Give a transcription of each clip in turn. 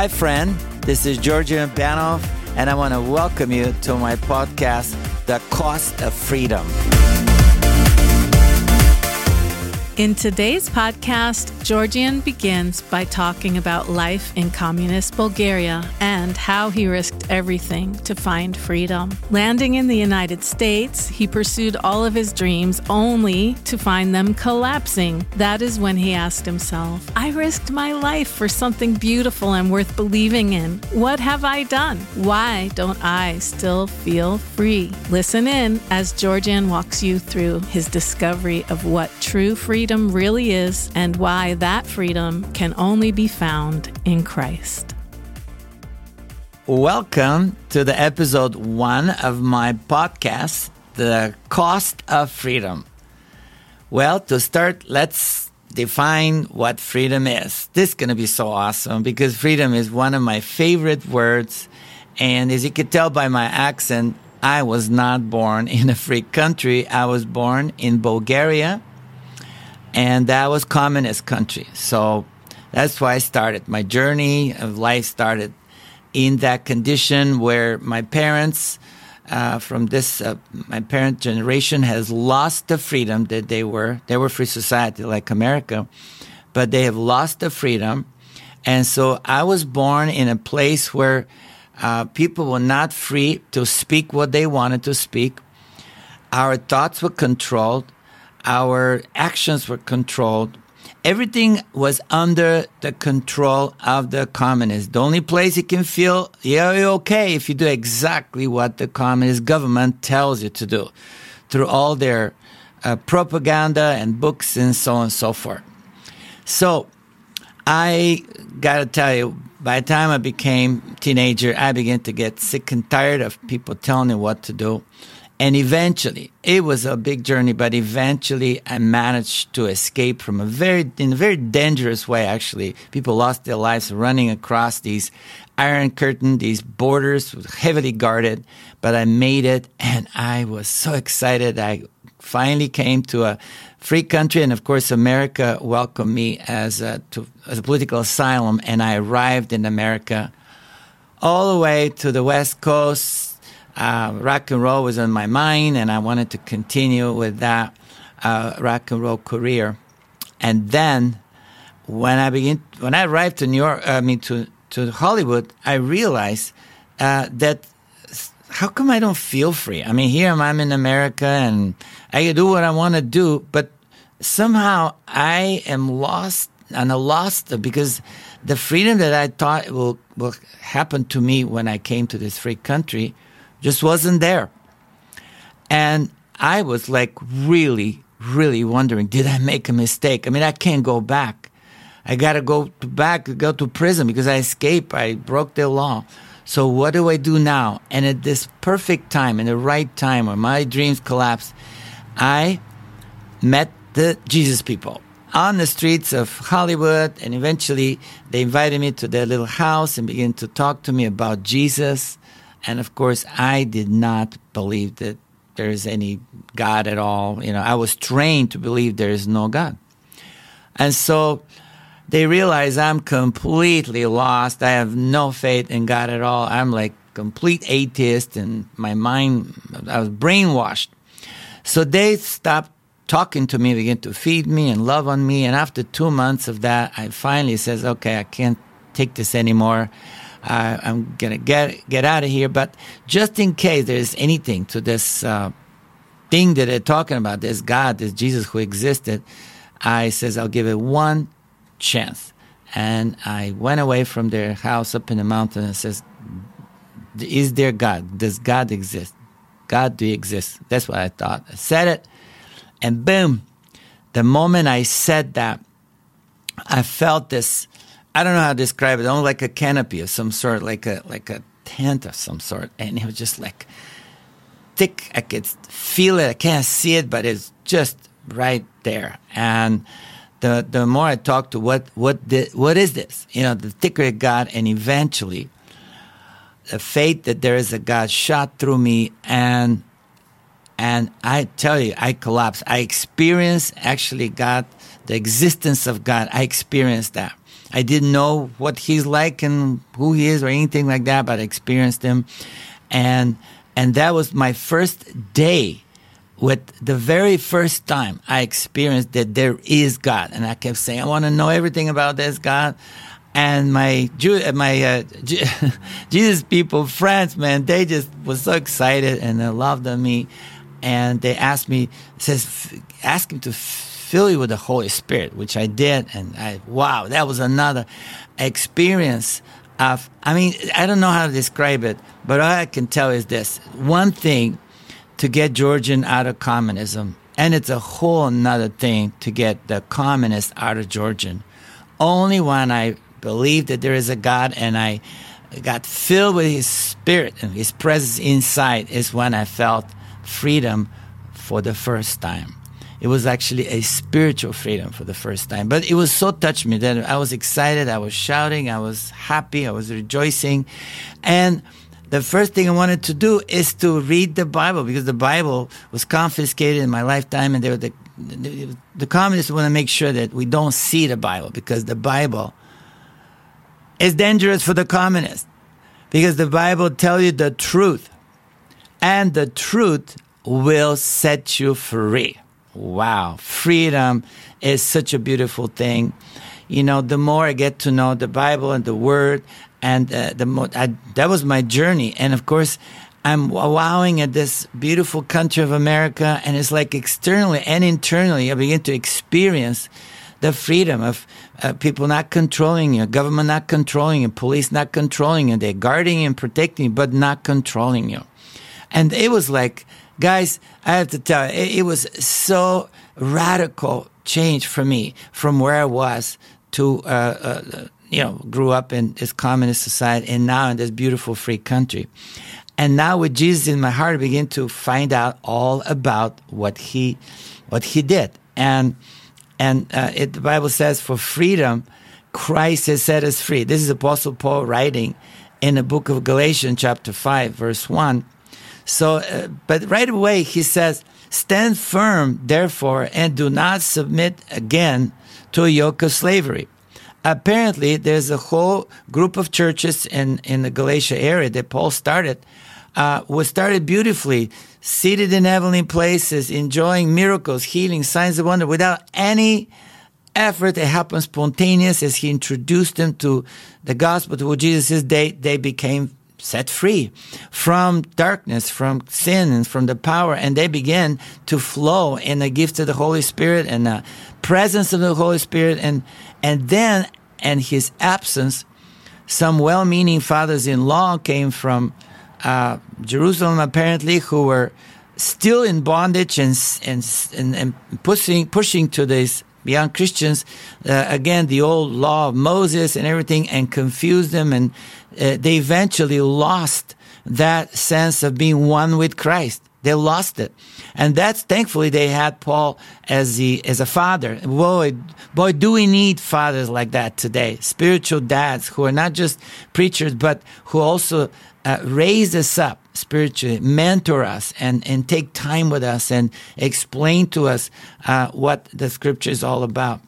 Hi, friend. This is Georgian Banov, and I want to welcome you to my podcast, The Cost of Freedom. In today's podcast, Georgian begins by talking about life in communist Bulgaria and how he risked everything to find freedom. Landing in the United States, he pursued all of his dreams only to find them collapsing. That is when he asked himself, I risked my life for something beautiful and worth believing in. What have I done? Why don't I still feel free? Listen in as Georgian walks you through his discovery of what true freedom freedom really is and why that freedom can only be found in Christ. Welcome to the episode one of my podcast, The Cost of Freedom. Well, to start, let's define what freedom is. This is going to be so awesome because freedom is one of my favorite words. And as you can tell by my accent, I was not born in a free country. I was born in Bulgaria and that was communist country. So that's why I started. My journey of life started in that condition where my parents, uh, from this, uh, my parent generation has lost the freedom that they were. They were free society like America, but they have lost the freedom. And so I was born in a place where uh, people were not free to speak what they wanted to speak. Our thoughts were controlled our actions were controlled. Everything was under the control of the communists. The only place you can feel yeah, you're okay if you do exactly what the communist government tells you to do through all their uh, propaganda and books and so on and so forth. So I got to tell you, by the time I became teenager, I began to get sick and tired of people telling me what to do. And eventually, it was a big journey, but eventually I managed to escape from a very, in a very dangerous way, actually. People lost their lives running across these iron curtain, these borders heavily guarded, but I made it and I was so excited. I finally came to a free country. And of course, America welcomed me as a, to, as a political asylum. And I arrived in America all the way to the West Coast, uh, rock and roll was on my mind, and I wanted to continue with that uh, rock and roll career. And then, when I begin, when I arrived to New York, I mean to to Hollywood, I realized uh, that how come I don't feel free? I mean, here I'm in America, and I can do what I want to do, but somehow I am lost and I lost because the freedom that I thought will will happen to me when I came to this free country just wasn't there. And I was like really, really wondering, did I make a mistake? I mean, I can't go back. I got to go back, go to prison because I escaped. I broke the law. So what do I do now? And at this perfect time, in the right time when my dreams collapsed, I met the Jesus people on the streets of Hollywood. And eventually they invited me to their little house and began to talk to me about Jesus. And of course, I did not believe that there is any God at all. You know, I was trained to believe there is no God. And so they realize I'm completely lost. I have no faith in God at all. I'm like complete atheist and my mind, I was brainwashed. So they stopped talking to me, began to feed me and love on me. And after two months of that, I finally says, okay, I can't take this anymore. Uh, I'm gonna get get out of here. But just in case there's anything to this uh, thing that they're talking about, this God, this Jesus who existed, I says I'll give it one chance. And I went away from their house up in the mountain and says, "Is there God? Does God exist? God, do exist?" That's what I thought. I said it, and boom! The moment I said that, I felt this I don't know how to describe it. Almost like a canopy of some sort, like a like a tent of some sort, and it was just like thick. I could feel it. I can't see it, but it's just right there. And the the more I talked to what what the, what is this? You know, the thicker it got, and eventually, the faith that there is a God shot through me, and and I tell you, I collapsed. I experienced actually God, the existence of God. I experienced that I didn't know what he's like and who he is or anything like that, but I experienced him. And, and that was my first day with the very first time I experienced that there is God. And I kept saying, I want to know everything about this God. And my Jew, uh, my uh, Jesus people friends, man, they just was so excited and they loved on me. And they asked me, says, ask him to fill you with the Holy Spirit, which I did. And I, wow, that was another experience of, I mean, I don't know how to describe it, but all I can tell is this one thing to get Georgian out of communism, and it's a whole another thing to get the communist out of Georgian. Only when I believed that there is a God and I got filled with His Spirit and His presence inside is when I felt freedom for the first time. It was actually a spiritual freedom for the first time. But it was so touched me that I was excited, I was shouting, I was happy, I was rejoicing. And the first thing I wanted to do is to read the Bible because the Bible was confiscated in my lifetime, and they were the, the, the communists want to make sure that we don't see the Bible because the Bible is dangerous for the communists because the Bible tells you the truth, and the truth will set you free. Wow, freedom is such a beautiful thing. You know, the more I get to know the Bible and the Word, and uh, the mo- I, that was my journey. And of course, I'm wowing at this beautiful country of America, and it's like externally and internally, I begin to experience the freedom of uh, people not controlling you, government not controlling you, police not controlling you. They're guarding and protecting you, but not controlling you. And it was like Guys, I have to tell you, it, it was so radical change for me from where I was to, uh, uh, you know, grew up in this communist society and now in this beautiful free country. And now with Jesus in my heart, I begin to find out all about what he, what he did. And, and uh, it, the Bible says for freedom, Christ has set us free. This is Apostle Paul writing in the book of Galatians chapter 5 verse 1 so, uh, but right away he says, Stand firm, therefore, and do not submit again to a yoke of slavery. Apparently, there's a whole group of churches in, in the Galatia area that Paul started, uh, was started beautifully, seated in heavenly places, enjoying miracles, healing, signs of wonder, without any effort. It happened spontaneous as he introduced them to the gospel, to Jesus' is. They, they became set free from darkness, from sin, and from the power, and they begin to flow in the gift of the Holy Spirit and the presence of the Holy Spirit, and and then and his absence, some well-meaning fathers-in-law came from uh, Jerusalem, apparently, who were still in bondage and and and, and pushing pushing to this beyond Christians, uh, again, the old law of Moses and everything, and confused them, and uh, they eventually lost that sense of being one with Christ. They lost it, and that's thankfully they had Paul as the as a father. Boy, boy, do we need fathers like that today? Spiritual dads who are not just preachers, but who also uh, raise us up spiritually, mentor us, and, and take time with us and explain to us uh, what the scripture is all about.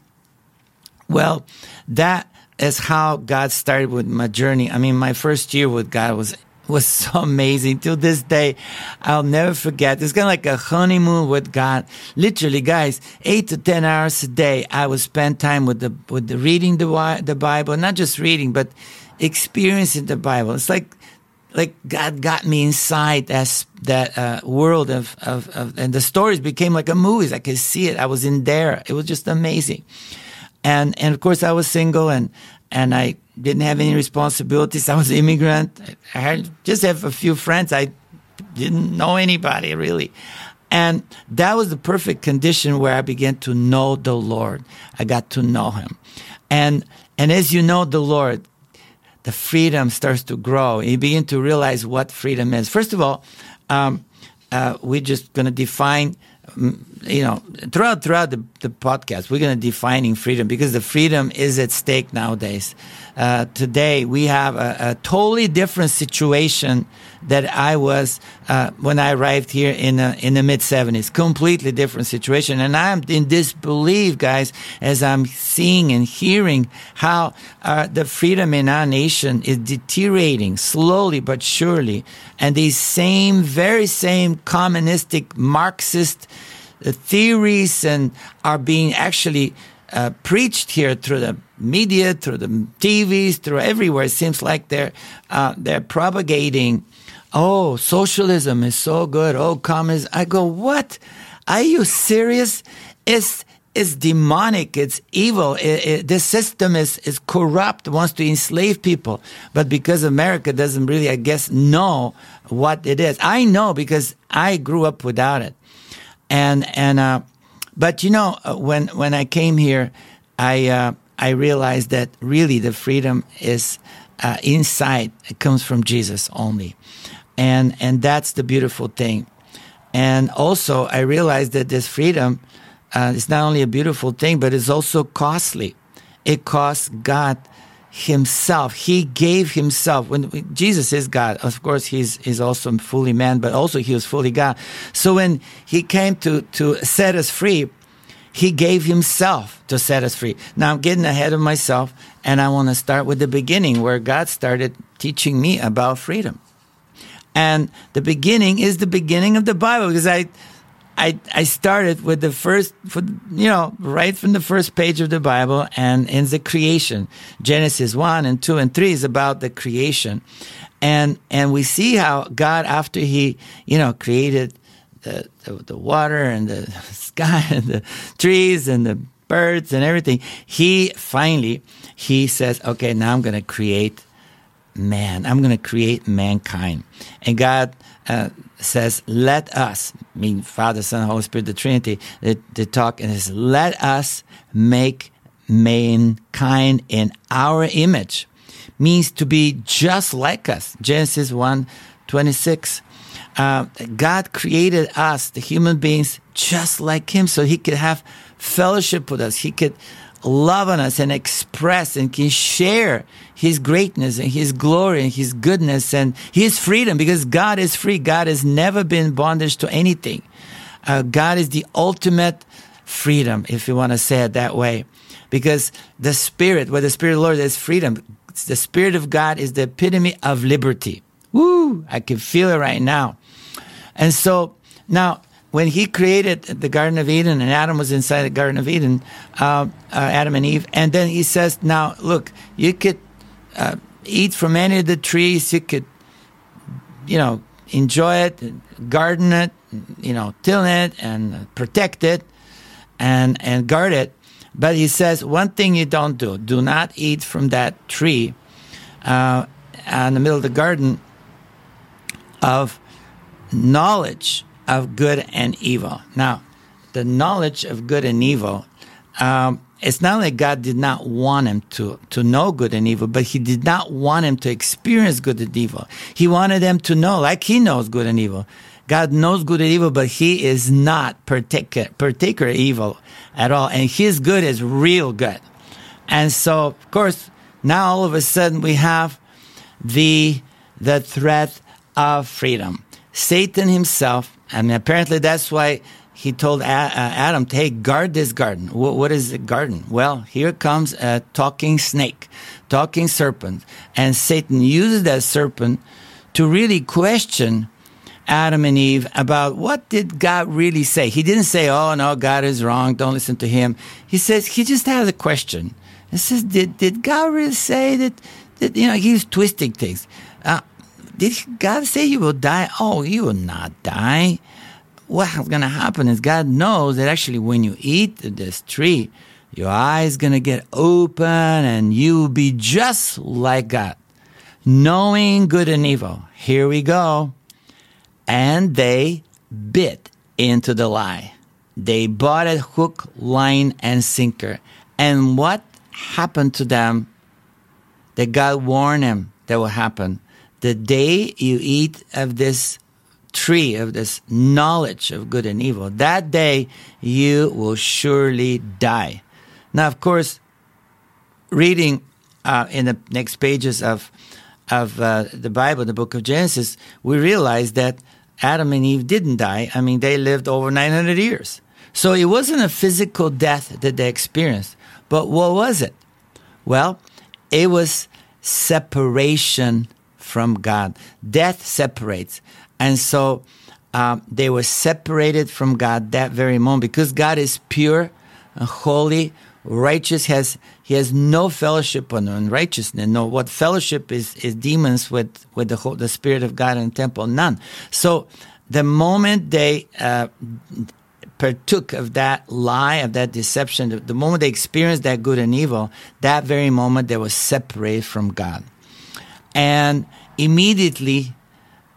Well, that is how God started with my journey. I mean, my first year with God was was so amazing. To this day, I'll never forget. It's kind of like a honeymoon with God. Literally, guys, eight to ten hours a day, I would spend time with the with the reading the the Bible, not just reading, but experiencing the Bible. It's like like God got me inside that that uh, world of, of, of, and the stories became like a movie. I could see it. I was in there. It was just amazing. And and of course I was single and and I didn't have any responsibilities. I was an immigrant. I had just have a few friends. I didn't know anybody really. And that was the perfect condition where I began to know the Lord. I got to know him. And and as you know the Lord, the freedom starts to grow. You begin to realize what freedom is. First of all, um, uh, we're just going to define mm, you know, throughout throughout the, the podcast, we're going to defining freedom because the freedom is at stake nowadays. Uh, today, we have a, a, totally different situation that I was uh, when I arrived here in the, in the mid 70s. Completely different situation, and I'm in disbelief, guys, as I'm seeing and hearing how uh, the freedom in our nation is deteriorating slowly but surely, and these same, very same communistic Marxist theories and are being actually uh, preached here through the media, through the TVs, through everywhere. It seems like they're uh, they're propagating. Oh, socialism is so good. Oh, communism. I go, what? Are you serious? It's it's demonic. It's evil. It, it, this system is is corrupt. Wants to enslave people, but because America doesn't really, I guess, know what it is. I know because I grew up without it and and uh, but you know uh, when when I came here, I uh, I realized that really the freedom is uh, inside. It comes from Jesus only, and and that's the beautiful thing. And also, I realized that this freedom uh, is not only a beautiful thing, but it's also costly. It costs God himself. He gave himself. When Jesus is God, of course, he's, he's also fully man, but also he was fully God. So when he came to, to set us free, he gave himself to set us free. Now I'm getting ahead of myself and I want to start with the beginning where God started teaching me about freedom. And the beginning is the beginning of the Bible because I, I, I started with the first, you know, right from the first page of the Bible and in the creation. Genesis 1 and 2 and 3 is about the creation. And, and we see how God, after he, you know, created the, the, the water and the sky and the trees and the birds and everything, he finally, he says, okay, now I'm going to create man. I'm going to create mankind. And God, uh, says, let us, mean Father, Son, Holy Spirit, the Trinity, they, they talk and says, let us make mankind in our image. Means to be just like us. Genesis 1 26. Uh, God created us, the human beings, just like Him, so He could have fellowship with us. He could love on us and express and can share his greatness and his glory and his goodness and his freedom because God is free. God has never been bondage to anything. Uh, God is the ultimate freedom, if you want to say it that way. Because the Spirit, where the Spirit of the Lord is freedom, the Spirit of God is the epitome of liberty. Woo! I can feel it right now. And so now when he created the Garden of Eden and Adam was inside the Garden of Eden, uh, uh, Adam and Eve, and then he says, now look, you could uh, eat from any of the trees, you could, you know, enjoy it, garden it, you know, till it and protect it and, and guard it. But he says, one thing you don't do, do not eat from that tree uh, in the middle of the garden of knowledge of good and evil. Now, the knowledge of good and evil, um, it's not like God did not want him to, to know good and evil, but he did not want him to experience good and evil. He wanted them to know, like he knows good and evil. God knows good and evil, but he is not particular, particular evil at all. And his good is real good. And so, of course, now all of a sudden we have the, the threat of freedom. Satan himself I mean, apparently that's why he told uh, Adam, hey, guard this garden. what is a garden? Well, here comes a talking snake, talking serpent. And Satan uses that serpent to really question Adam and Eve about what did God really say. He didn't say, oh, no, God is wrong. Don't listen to him. He says, he just has a question. He says, did, did God really say that, that, you know, he's twisting things. Uh, did God say you will die? Oh, you will not die. What's going to happen is God knows that actually when you eat this tree, your eyes going to get open and you will be just like God, knowing good and evil. Here we go. And they bit into the lie. They bought it hook, line, and sinker. And what happened to them that God warned them that will happen? The day you eat of this tree of this knowledge of good and evil, that day you will surely die. Now, of course, reading uh, in the next pages of of uh, the Bible, the book of Genesis, we realize that Adam and Eve didn't die. I mean, they lived over 900 years. So it wasn't a physical death that they experienced. But what was it? Well, it was separation from God. Death separates. And so um, they were separated from God that very moment because God is pure holy, righteous, has he has no fellowship on unrighteousness. No, what fellowship is is demons with with the whole, the spirit of God in the temple? None. So the moment they uh, partook of that lie, of that deception, the, the moment they experienced that good and evil, that very moment they were separated from God, and immediately.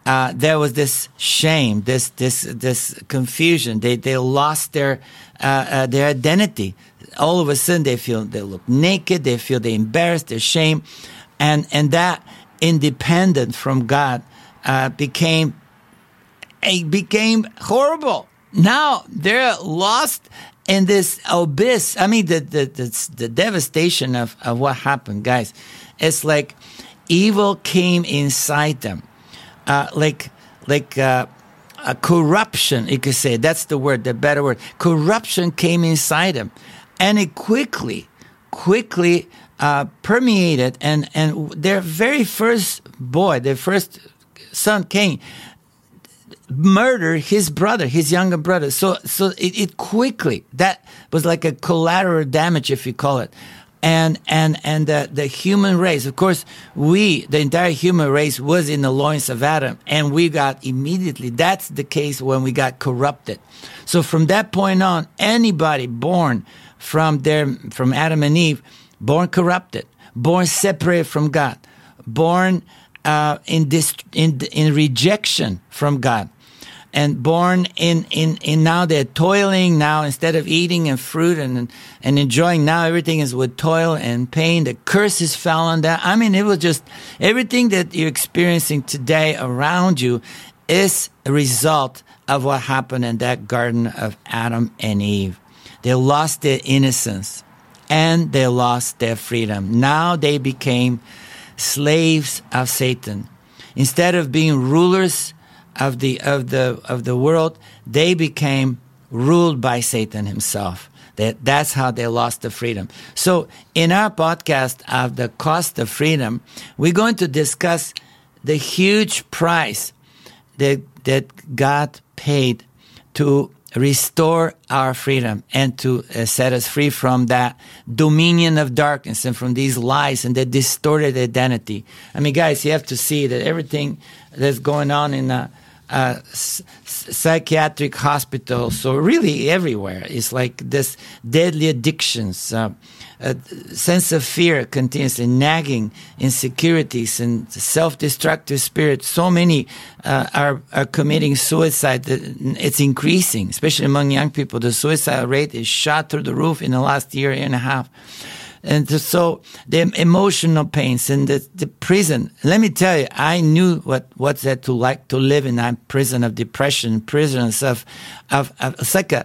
Uh, there was this shame, this this this confusion. They they lost their uh, uh, their identity all of a sudden they feel they look naked, they feel they embarrassed, they're ashamed, and and that independent from God uh, became it became horrible. Now they're lost in this abyss. I mean, the the the, the devastation of, of what happened, guys. It's like evil came inside them, uh, like like. Uh, a corruption, you could say. That's the word, the better word. Corruption came inside them and it quickly, quickly uh, permeated, and and their very first boy, their first son, Cain, murdered his brother, his younger brother. So so it, it quickly that was like a collateral damage, if you call it and and and the, the human race. Of course we the entire human race was in the loins of adam and we got immediately that's the case when we got corrupted. So from that point on anybody born from their from Adam and Eve, born corrupted, born separated from God, born uh, in this in in rejection from God, and born in in in now they're toiling now instead of eating and fruit and and enjoying now everything is with toil and pain. The curses fell on that. I mean, it was just everything that you're experiencing today around you is a result of what happened in that garden of Adam and Eve. They lost their innocence and they lost their freedom. Now they became slaves of Satan. Instead of being rulers of the, of the, of the world, they became ruled by Satan himself. That, that's how they lost the freedom. So, in our podcast of the cost of freedom, we're going to discuss the huge price that, that God paid to restore our freedom and to uh, set us free from that dominion of darkness and from these lies and that distorted identity. I mean, guys, you have to see that everything that's going on in the uh, psychiatric hospitals, so really everywhere, It's like this deadly addictions. Uh, a sense of fear continuously nagging insecurities and self-destructive spirit. So many uh, are, are committing suicide it's increasing especially among young people. The suicide rate is shot through the roof in the last year and a half and so the emotional pains and the, the prison let me tell you i knew what what's that to like to live in a prison of depression prisons of of, of it's like a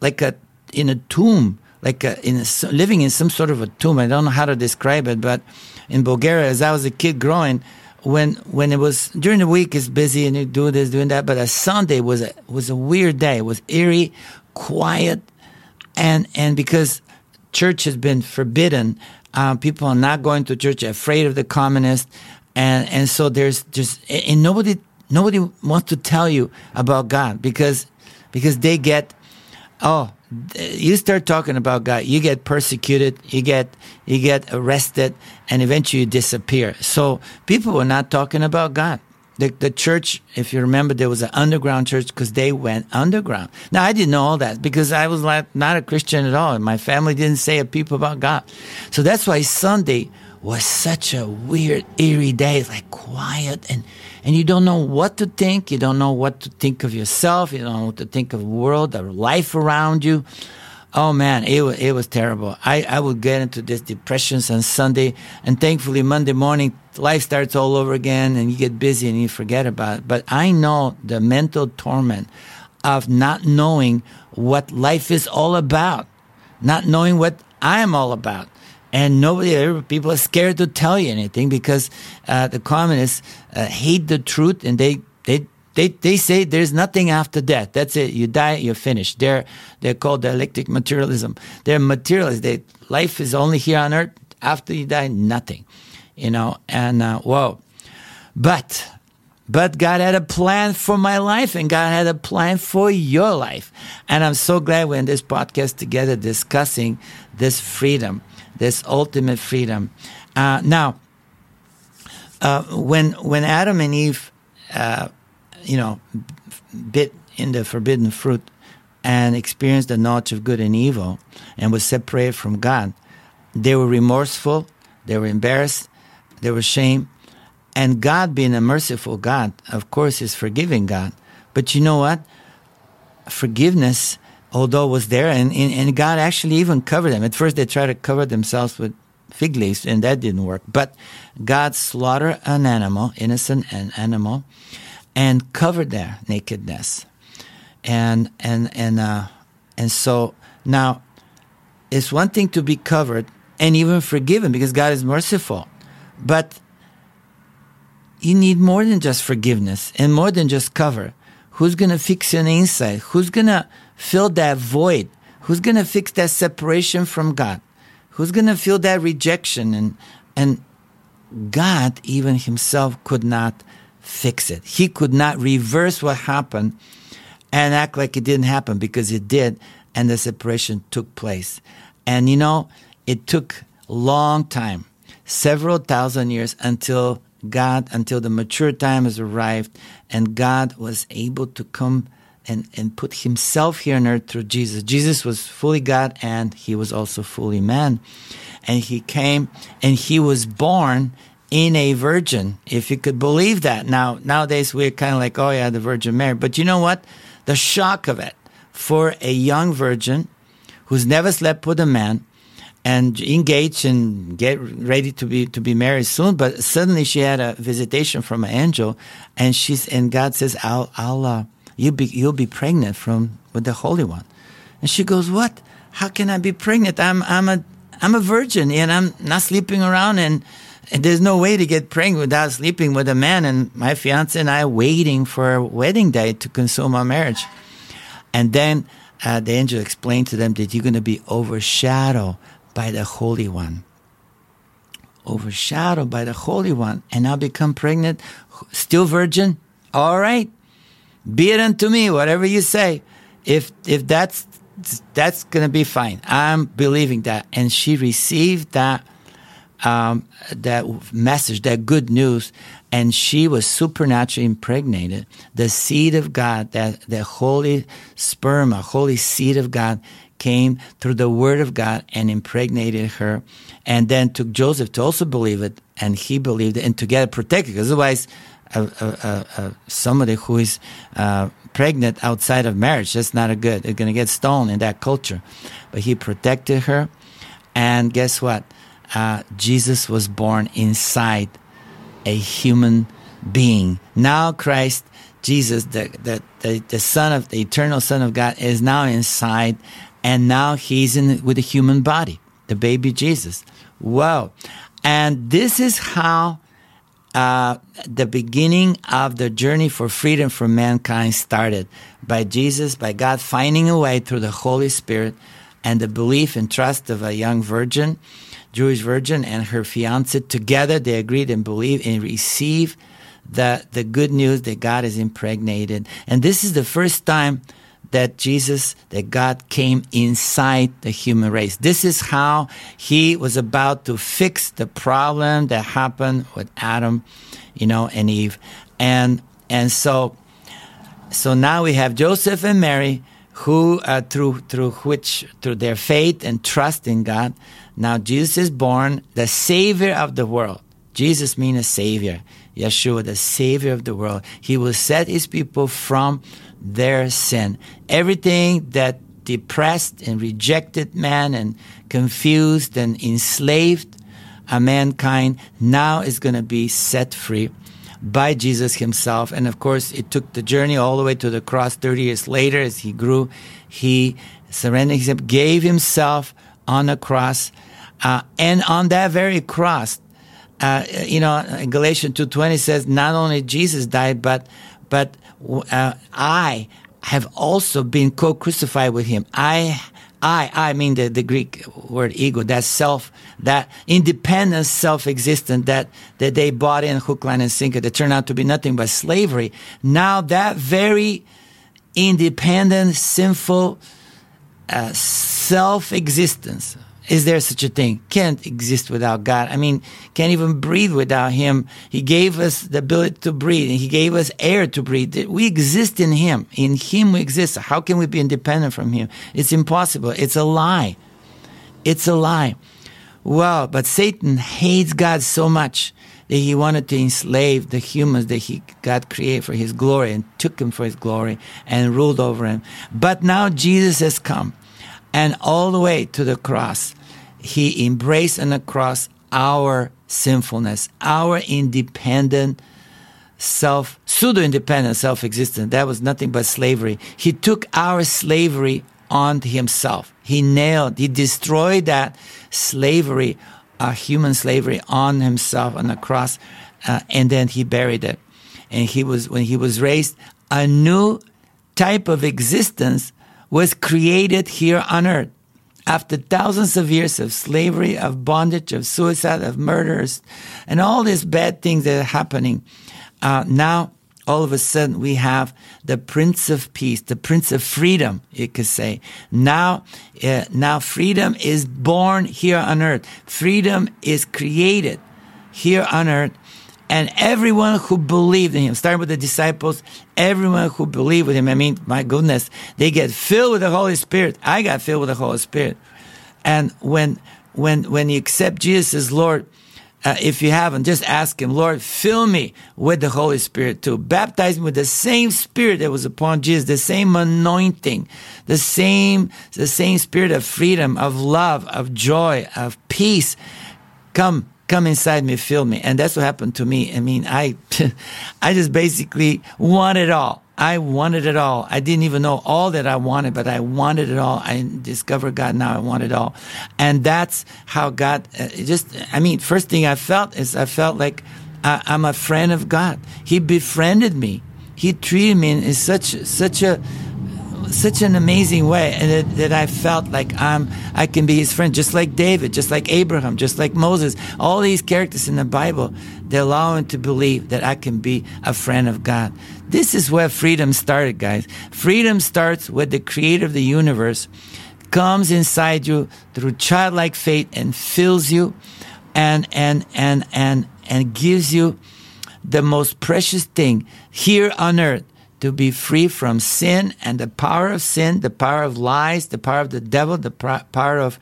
like a in a tomb like a, in a, living in some sort of a tomb. I don't know how to describe it, but in Bulgaria, as I was a kid growing, when when it was during the week, it's busy and you do this, doing that, but a Sunday was a was a weird day. It was eerie, quiet, and and because church has been forbidden, uh, people are not going to church, afraid of the communists, and and so there's just and nobody nobody wants to tell you about God because because they get oh you start talking about God, you get persecuted, you get you get arrested, and eventually you disappear. So people were not talking about God. The, the church, if you remember, there was an underground church because they went underground. Now I didn't know all that because I was like not a Christian at all. and My family didn't say a peep about God. So that's why Sunday was such a weird, eerie day. It's like quiet and and you don't know what to think. You don't know what to think of yourself. You don't know what to think of the world, the life around you. Oh man, it was, it was terrible. I, I would get into these depressions on Sunday, and thankfully Monday morning life starts all over again, and you get busy and you forget about it. But I know the mental torment of not knowing what life is all about, not knowing what I am all about. And nobody, people are scared to tell you anything because uh, the communists uh, hate the truth and they, they they, they say there's nothing after death. That's it. You die, you're finished. They're, they're called dialectic materialism. They're materialists. They, life is only here on earth. After you die, nothing. You know, and uh, whoa. But, but God had a plan for my life and God had a plan for your life. And I'm so glad we're in this podcast together discussing this freedom, this ultimate freedom. Uh, now, uh, when, when Adam and Eve, uh, you know, bit in the forbidden fruit and experienced the knowledge of good and evil and was separated from God, they were remorseful, they were embarrassed, they were ashamed. And God, being a merciful God, of course, is forgiving God. But you know what? Forgiveness, although was there, and, and God actually even covered them. At first, they tried to cover themselves with fig leaves, and that didn't work. But God slaughtered an animal, innocent an animal, and covered their nakedness. And and and uh, and so now it's one thing to be covered and even forgiven because God is merciful. But you need more than just forgiveness and more than just cover. Who's going to fix your inside? Who's going to fill that void? Who's going to fix that separation from God? Who's going to feel that rejection? And, and God, even Himself, could not fix it. He could not reverse what happened and act like it didn't happen because it did, and the separation took place. And you know, it took a long time, several thousand years until God, until the mature time has arrived, and God was able to come and, and put himself here on earth through Jesus. Jesus was fully God and he was also fully man. And he came and he was born in a virgin, if you could believe that. Now, nowadays we're kind of like, oh yeah, the Virgin Mary. But you know what? The shock of it for a young virgin who's never slept with a man and engaged and get ready to be to be married soon, but suddenly she had a visitation from an angel, and she's and God says, "I'll I'll uh, you be you'll be pregnant from with the Holy One," and she goes, "What? How can I be pregnant? I'm I'm a I'm a virgin and I'm not sleeping around and." There's no way to get pregnant without sleeping with a man. And my fiance and I waiting for a wedding day to consume our marriage. And then uh, the angel explained to them that you're going to be overshadowed by the Holy One. Overshadowed by the Holy One. And now become pregnant, still virgin. All right. Be it unto me, whatever you say. If, if that's, that's going to be fine. I'm believing that. And she received that um, that message, that good news, and she was supernaturally impregnated. The seed of God, that the holy sperm, a holy seed of God, came through the word of God and impregnated her, and then took Joseph to also believe it, and he believed it, and together protected. Because otherwise, somebody who is uh, pregnant outside of marriage, that's not a good. They're going to get stoned in that culture. But he protected her, and guess what? Uh, Jesus was born inside a human being. Now Christ, Jesus, the, the, the, the Son of the eternal Son of God, is now inside, and now he's in with a human body, the baby Jesus. Wow. And this is how uh, the beginning of the journey for freedom for mankind started by Jesus, by God finding a way through the Holy Spirit and the belief and trust of a young virgin Jewish virgin and her fiance together they agreed and believe and receive the the good news that God is impregnated. And this is the first time that Jesus, that God came inside the human race. This is how he was about to fix the problem that happened with Adam, you know, and Eve. And and so so now we have Joseph and Mary who uh, through through which through their faith and trust in God now Jesus is born the savior of the world Jesus means a savior Yeshua the savior of the world he will set his people from their sin everything that depressed and rejected man and confused and enslaved a mankind now is going to be set free by Jesus himself. And of course, it took the journey all the way to the cross 30 years later as he grew. He surrendered himself, gave himself on a cross. Uh, and on that very cross, uh, you know, Galatians 2.20 says, not only Jesus died, but, but uh, I have also been co-crucified with him. I I, I mean the, the Greek word ego, that self, that independent self-existent that, that they bought in hook, line, and sinker that turned out to be nothing but slavery. Now that very independent, sinful, uh, self-existence is there such a thing? Can't exist without God. I mean, can't even breathe without Him. He gave us the ability to breathe, and He gave us air to breathe. We exist in Him. In Him we exist. How can we be independent from Him? It's impossible. It's a lie. It's a lie. Well, but Satan hates God so much that he wanted to enslave the humans that he God created for his glory and took him for his glory and ruled over him. But now Jesus has come and all the way to the cross he embraced on the cross our sinfulness, our independent self, pseudo independent self existence. That was nothing but slavery. He took our slavery on himself. He nailed, he destroyed that slavery, our human slavery, on himself on the cross, uh, and then he buried it. And he was, when he was raised, a new type of existence was created here on earth after thousands of years of slavery, of bondage, of suicide, of murders, and all these bad things that are happening, uh, now all of a sudden we have the Prince of Peace, the Prince of Freedom, you could say. Now, uh, now freedom is born here on earth. Freedom is created here on earth and everyone who believed in him, starting with the disciples, everyone who believed with him, I mean, my goodness, they get filled with the Holy Spirit. I got filled with the Holy Spirit. And when, when, when you accept Jesus as Lord, uh, if you haven't, just ask him, Lord, fill me with the Holy Spirit too. Baptize me with the same Spirit that was upon Jesus, the same anointing, the same, the same Spirit of freedom, of love, of joy, of peace. Come, come inside me, fill me. And that's what happened to me. I mean, I, I just basically want it all. I wanted it all. I didn't even know all that I wanted, but I wanted it all. I discovered God. Now I want it all. And that's how God uh, just, I mean, first thing I felt is I felt like I, I'm a friend of God. He befriended me. He treated me in such, such a, such an amazing way and that, that I felt like I'm I can be his friend just like David just like Abraham just like Moses. All these characters in the Bible they allow him to believe that I can be a friend of God. This is where freedom started guys. Freedom starts with the creator of the universe comes inside you through childlike faith and fills you and and and and and gives you the most precious thing here on earth to be free from sin and the power of sin, the power of lies, the power of the devil, the power of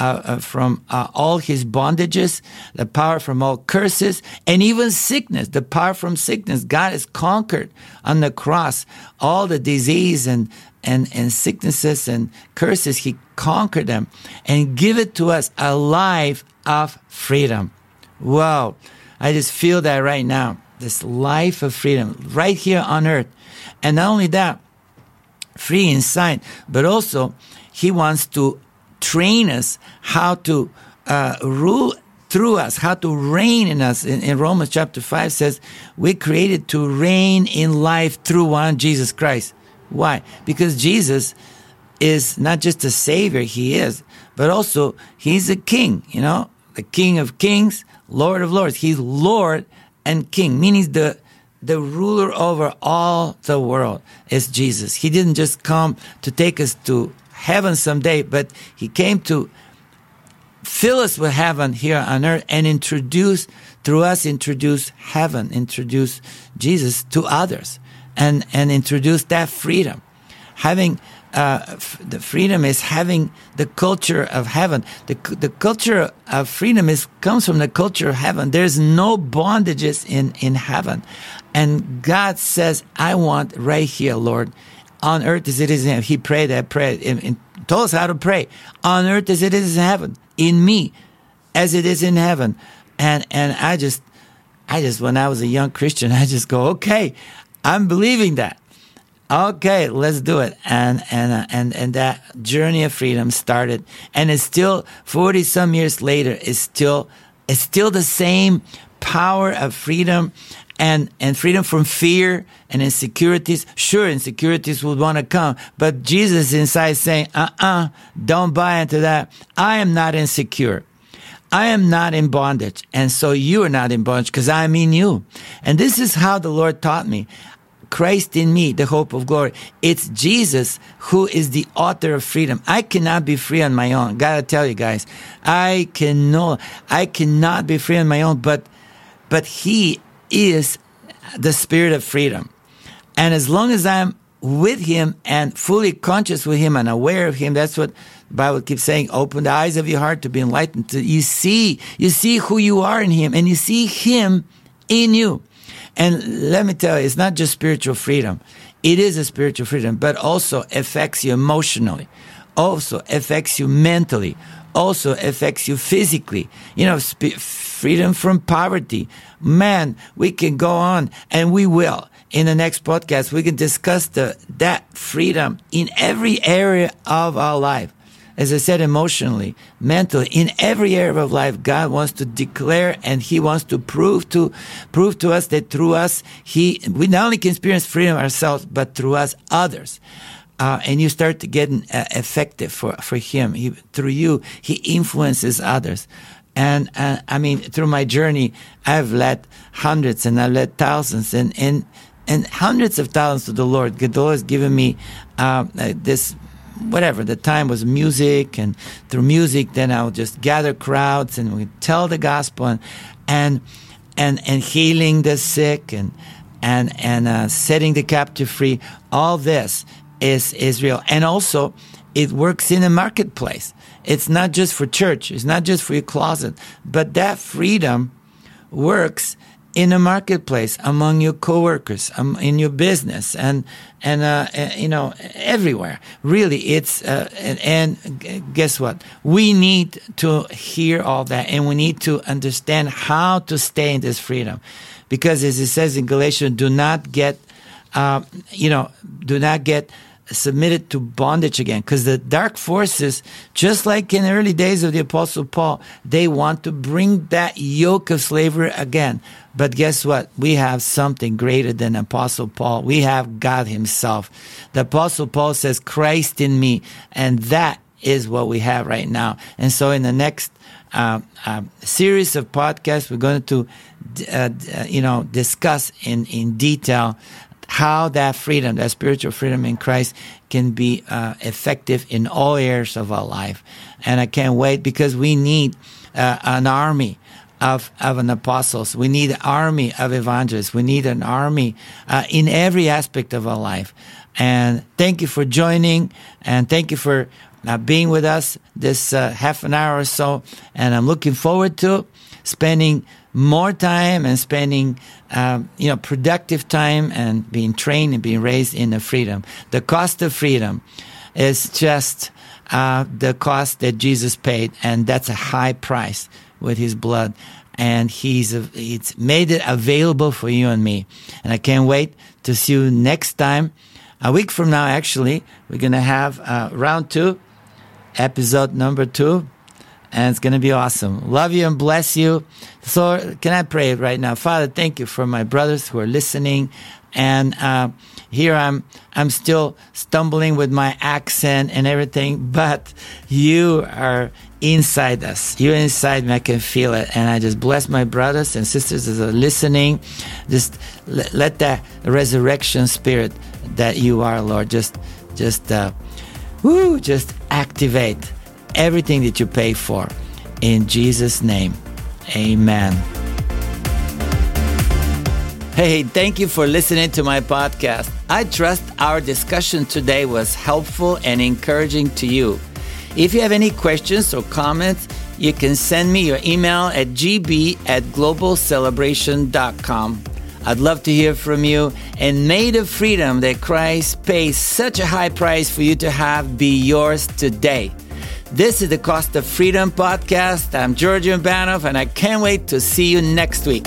uh, uh, from uh, all his bondages, the power from all curses, and even sickness, the power from sickness. God has conquered on the cross all the disease and and and sicknesses and curses. He conquered them and give it to us a life of freedom. Wow, I just feel that right now. This life of freedom right here on earth and not only that, free inside, but also he wants to train us how to uh, rule through us, how to reign in us. In, in, Romans chapter 5 says, we created to reign in life through one Jesus Christ. Why? Because Jesus is not just a savior, he is, but also he's a king, you know, the king of kings, lord of lords. He's lord and king, meaning the the ruler over all the world is Jesus. He didn't just come to take us to heaven someday, but he came to fill us with heaven here on earth and introduce through us introduce heaven, introduce Jesus to others and and introduce that freedom. Having uh, f- the freedom is having the culture of heaven. The, the culture of freedom is comes from the culture of heaven. There's no bondages in, in heaven. And God says, I want right here, Lord, on earth as it is in heaven. He prayed that prayer in, in told us how to pray on earth as it is in heaven, in me as it is in heaven. And, and I just, I just, when I was a young Christian, I just go, okay, I'm believing that. Okay, let's do it. And, and, uh, and, and that journey of freedom started. And it's still 40 some years later, it's still, it's still the same power of freedom and, and freedom from fear and insecurities. Sure, insecurities would want to come, but Jesus inside saying, uh uh-uh, uh, do not buy into that. I am not insecure. I am not in bondage. And so you are not in bondage because I'm in you. And this is how the Lord taught me. Christ in me, the hope of glory. It's Jesus who is the author of freedom. I cannot be free on my own. Gotta tell you guys, I cannot, I cannot be free on my own, but, but He is the spirit of freedom. And as long as I'm with him and fully conscious with him and aware of him, that's what the Bible keeps saying, open the eyes of your heart to be enlightened. You see, you see who you are in him and you see him in you. And let me tell you, it's not just spiritual freedom. It is a spiritual freedom, but also affects you emotionally, also affects you mentally, also affects you physically. You know, sp- freedom from poverty. Man, we can go on and we will. In the next podcast, we can discuss the, that freedom in every area of our life. As I said, emotionally, mentally, in every area of life, God wants to declare and He wants to prove to, prove to us that through us, He, we not only can experience freedom ourselves, but through us, others uh, and you start to get uh, effective for, for him. He, through you, he influences others. And uh, I mean, through my journey, I've led hundreds and I've led thousands and, and, and hundreds of thousands to the Lord. Lord has given me uh, uh, this, whatever, the time was music. And through music, then I'll just gather crowds and we tell the gospel and, and, and, and healing the sick and, and, and uh, setting the captive free. All this is Israel. And also, it works in a marketplace. It's not just for church. It's not just for your closet, but that freedom works in a marketplace among your coworkers, um, in your business, and and uh, uh, you know everywhere. Really, it's uh, and, and, guess what? We need to hear all that, and we need to understand how to stay in this freedom, because as it says in Galatians, do not get, uh, you know, do not get submitted to bondage again. Because the dark forces just like in the early days of the apostle paul they want to bring that yoke of slavery again. But guess what? We have something greater than apostle paul. We have god himself. The apostle paul says christ in me. And that is what we have right now. And so in the next uh, uh, series of podcasts we're going to uh, you know discuss in in detail how that freedom, that spiritual freedom in Christ, can be uh, effective in all areas of our life. And I can't wait because we need uh, an army of, of an apostles. We need an army of evangelists. We need an army uh, in every aspect of our life. And thank you for joining, and thank you for uh, being with us this uh, half an hour or so. And I'm looking forward to spending more time and spending, um, you know, productive time and being trained and being raised in the freedom. The cost of freedom is just uh, the cost that Jesus paid, and that's a high price with His blood. And He's He's made it available for you and me. And I can't wait to see you next time. A week from now, actually, we're gonna have uh, round two, episode number two and it's going to be awesome. Love you and bless you. So, can I pray right now? Father, thank you for my brothers who are listening. And uh, here I'm, I'm still stumbling with my accent and everything, but you are inside us. You're inside me. I can feel it. And I just bless my brothers and sisters as are listening. Just let, let that resurrection spirit that you are, Lord, just, just, uh, woo, just activate everything that you pay for. In Jesus' name, amen. Hey, thank you for listening to my podcast. I trust our discussion today was helpful and encouraging to you. If you have any questions or comments, you can send me your email at gb at globalcelebration.com. I'd love to hear from you. And may the freedom that Christ pays such a high price for you to have be yours today. This is the Cost of Freedom podcast. I'm Georgian Banov, and I can't wait to see you next week.